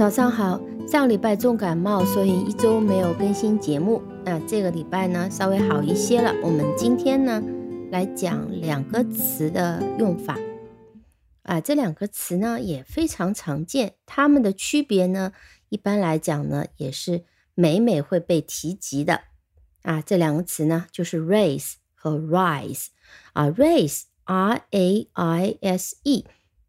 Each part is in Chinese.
早上好，上礼拜重感冒，所以一周没有更新节目。那这个礼拜呢，稍微好一些了。我们今天呢，来讲两个词的用法。啊，这两个词呢也非常常见，它们的区别呢，一般来讲呢，也是每每会被提及的。啊，这两个词呢，就是 raise 和 rise。啊，raise，r a i s e，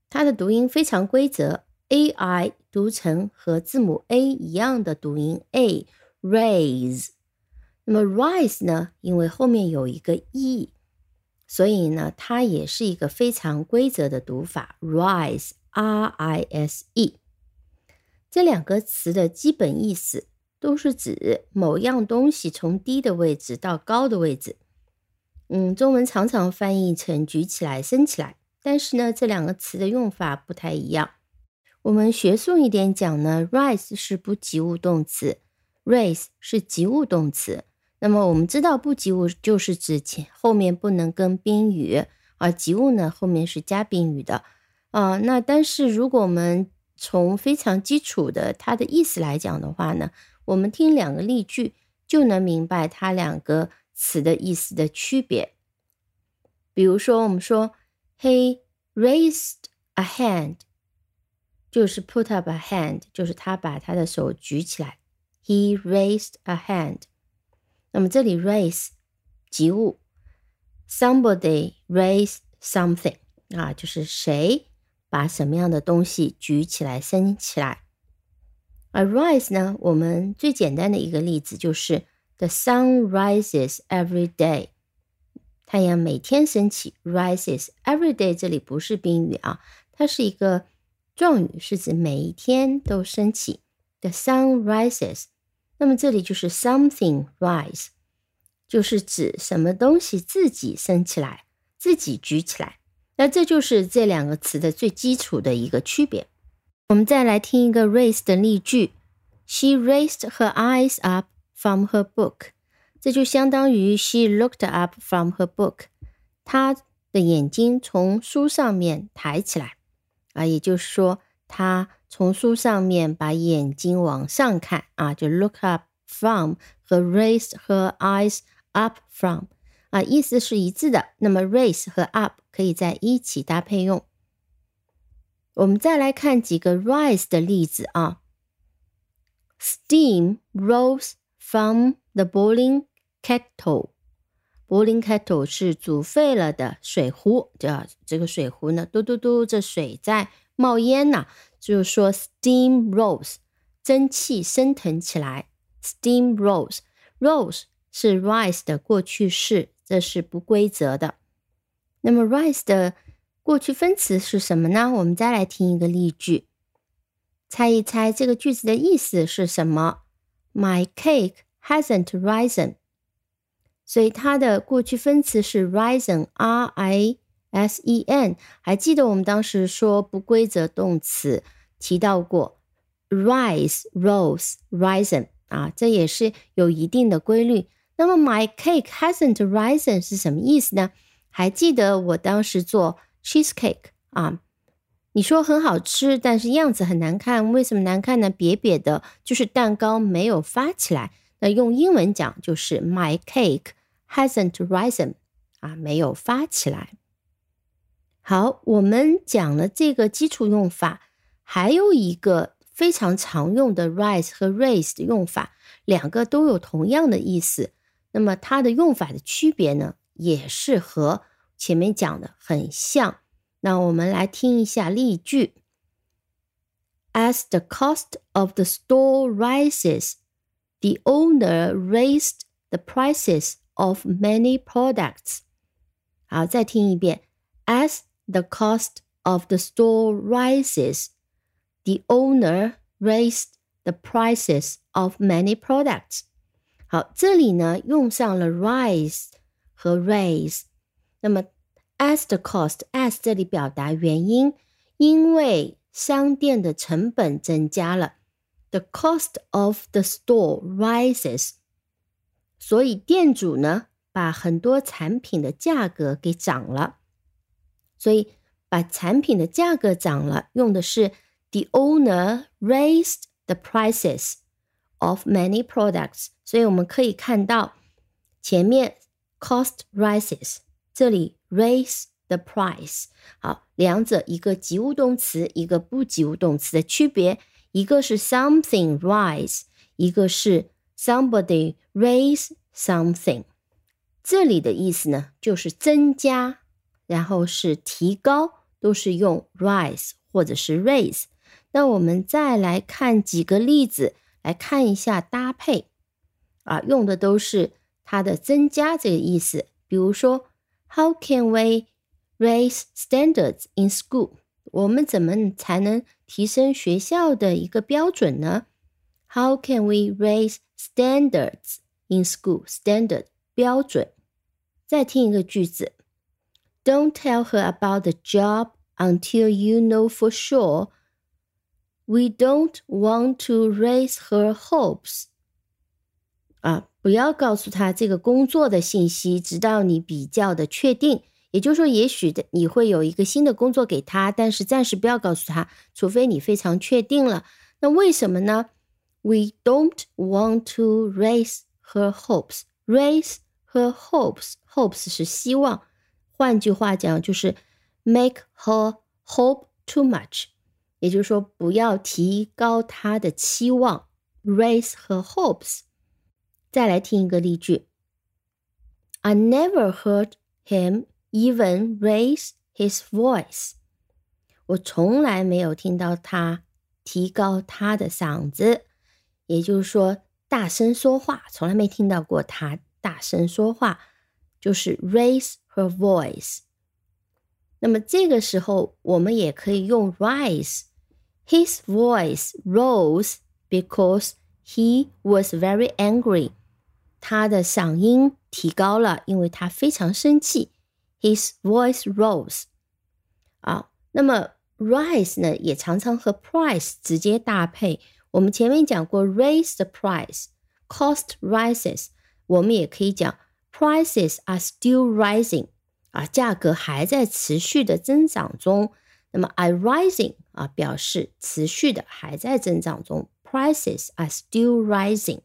它的读音非常规则，a i。读成和字母 a 一样的读音 a raise，那么 rise 呢？因为后面有一个 e，所以呢，它也是一个非常规则的读法 rise r i s e。这两个词的基本意思都是指某样东西从低的位置到高的位置。嗯，中文常常翻译成举起来、升起来，但是呢，这两个词的用法不太一样。我们学术一点讲呢，rise 是不及物动词，raise 是及物动词。那么我们知道不及物就是指前后面不能跟宾语，而及物呢后面是加宾语的啊。那但是如果我们从非常基础的它的意思来讲的话呢，我们听两个例句就能明白它两个词的意思的区别。比如说我们说，He raised a hand。就是 put up a hand，就是他把他的手举起来。He raised a hand。那么这里 raise 及物，somebody raise something 啊，就是谁把什么样的东西举起来、升起来。而 rise 呢，我们最简单的一个例子就是 the sun rises every day，太阳每天升起。rises every day 这里不是宾语啊，它是一个。状语是指每一天都升起，the sun rises。那么这里就是 something rise，就是指什么东西自己升起来，自己举起来。那这就是这两个词的最基础的一个区别。我们再来听一个 raise 的例句：She raised her eyes up from her book。这就相当于 she looked up from her book。她的眼睛从书上面抬起来。啊，也就是说，他从书上面把眼睛往上看啊，就 look up from 和 raise her eyes up from 啊，意思是一致的。那么 raise 和 up 可以在一起搭配用。我们再来看几个 rise 的例子啊，steam rose from the boiling kettle。Boiling kettle 是煮沸了的水壶，叫这个水壶呢，嘟嘟嘟，这水在冒烟呐，就是说 steam rose，蒸汽升腾起来，steam rose，rose 是 rise 的过去式，这是不规则的。那么 rise 的过去分词是什么呢？我们再来听一个例句，猜一猜这个句子的意思是什么？My cake hasn't risen。所以它的过去分词是 risen，r i s e n。还记得我们当时说不规则动词提到过 rise，rose，risen 啊，这也是有一定的规律。那么 my cake hasn't risen 是什么意思呢？还记得我当时做 cheesecake 啊，你说很好吃，但是样子很难看，为什么难看呢？瘪瘪的，就是蛋糕没有发起来。那用英文讲就是 my cake。Hasn't risen 啊，没有发起来。好，我们讲了这个基础用法，还有一个非常常用的 rise 和 raise 的用法，两个都有同样的意思。那么它的用法的区别呢，也是和前面讲的很像。那我们来听一下例句：As the cost of the store rises, the owner raised the prices. of many products。好，再听一遍。As the cost of the store rises, the owner raised the prices of many products。好，这里呢用上了 rise 和 raise。那么 as the cost，as 这里表达原因，因为商店的成本增加了。The cost of the store rises。 所以店主呢，把很多产品的价格给涨了。所以把产品的价格涨了，用的是 The owner raised the prices of many products。所以我们可以看到前面 cost rises，这里 raise the price。好，两者一个及物动词，一个不及物动词的区别，一个是 something rise，一个是 somebody raise something。这里的意思呢，就是增加，然后是提高，都是用 rise 或者是 raise。那我们再来看几个例子，来看一下搭配啊，用的都是它的增加这个意思。比如说，How can we raise standards in school？我们怎么才能提升学校的一个标准呢？How can we raise standards in school？Standard 标准。再听一个句子：Don't tell her about the job until you know for sure. We don't want to raise her hopes. 啊，不要告诉她这个工作的信息，直到你比较的确定。也就是说，也许的你会有一个新的工作给她，但是暂时不要告诉她，除非你非常确定了。那为什么呢 ？We don't want to raise her hopes. Raise her hopes. Hopes 是希望，换句话讲就是 make her hope too much. 也就是说，不要提高她的期望，raise her hopes。再来听一个例句：I never heard him even raise his voice。我从来没有听到他提高他的嗓子， 也就是说，大声说话，从来没听到过他大声说话，就是 raise her voice。那么这个时候，我们也可以用 rise。His voice rose because he was very angry. 他的嗓音提高了，因为他非常生气。His voice rose. 啊，那么 rise 呢，也常常和 price 直接搭配。我们前面讲过，raise the price, cost rises。我们也可以讲，prices are still rising。啊，价格还在持续的增长中。那么，are rising 啊，表示持续的还在增长中，prices are still rising。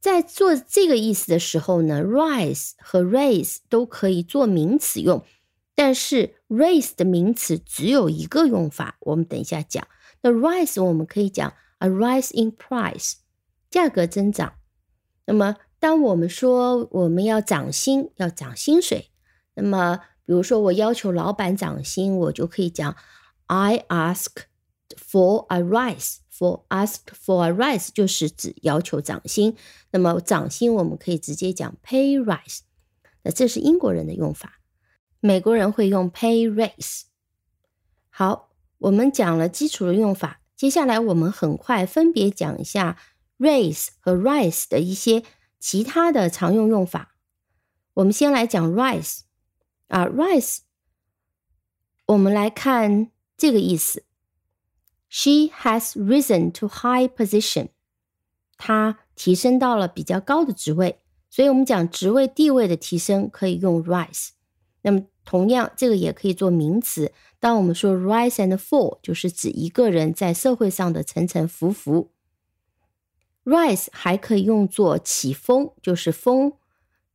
在做这个意思的时候呢，rise 和 raise 都可以做名词用，但是 raise 的名词只有一个用法，我们等一下讲。那 rise 我们可以讲 a rise in price，价格增长。那么，当我们说我们要涨薪，要涨薪水，那么比如说，我要求老板涨薪，我就可以讲，I ask for a rise. For ask for a rise 就是指要求涨薪。那么涨薪我们可以直接讲 pay rise。那这是英国人的用法，美国人会用 pay raise。好，我们讲了基础的用法，接下来我们很快分别讲一下 raise 和 rise 的一些其他的常用用法。我们先来讲 rise。啊，rise，我们来看这个意思。She has risen to high position。她提升到了比较高的职位，所以我们讲职位地位的提升可以用 rise。那么同样，这个也可以做名词。当我们说 rise and fall，就是指一个人在社会上的沉沉浮浮。rise 还可以用作起风，就是风。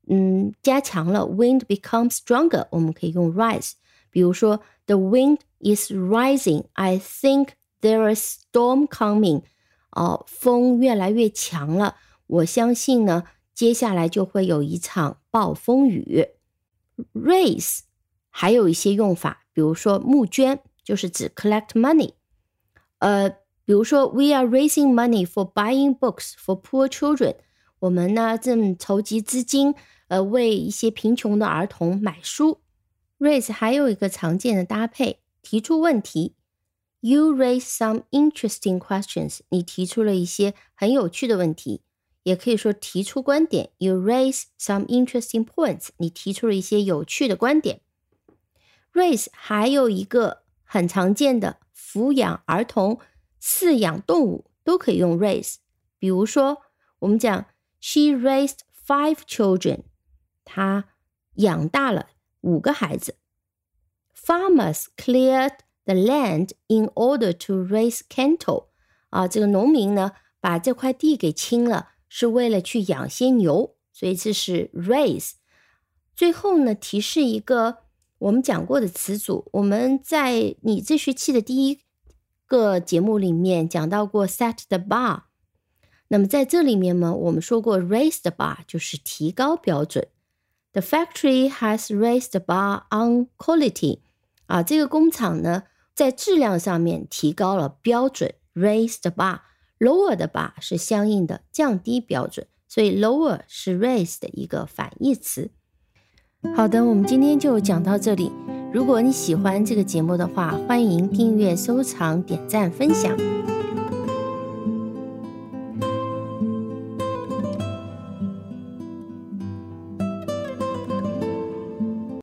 嗯，加强了，wind becomes stronger，我们可以用 rise。比如说，the wind is rising. I think there is storm coming. 哦，风越来越强了，我相信呢，接下来就会有一场暴风雨。raise 还有一些用法，比如说募捐，就是指 collect money。呃，比如说，we are raising money for buying books for poor children。我们呢正筹集资金。呃，为一些贫穷的儿童买书。Raise 还有一个常见的搭配，提出问题。You raise some interesting questions。你提出了一些很有趣的问题，也可以说提出观点。You raise some interesting points。你提出了一些有趣的观点。Raise 还有一个很常见的，抚养儿童、饲养动物都可以用 raise。比如说，我们讲 She raised five children。她养大了五个孩子。Farmers cleared the land in order to raise cattle。啊，这个农民呢，把这块地给清了，是为了去养些牛，所以这是 raise。最后呢，提示一个我们讲过的词组，我们在你这学期的第一个节目里面讲到过 set the bar。那么在这里面呢，我们说过 raise the bar 就是提高标准。The factory has raised the bar on quality。啊，这个工厂呢，在质量上面提高了标准。raise the bar。lower 的 bar 是相应的降低标准，所以 lower 是 raise 的一个反义词。好的，我们今天就讲到这里。如果你喜欢这个节目的话，欢迎订阅、收藏、点赞、分享。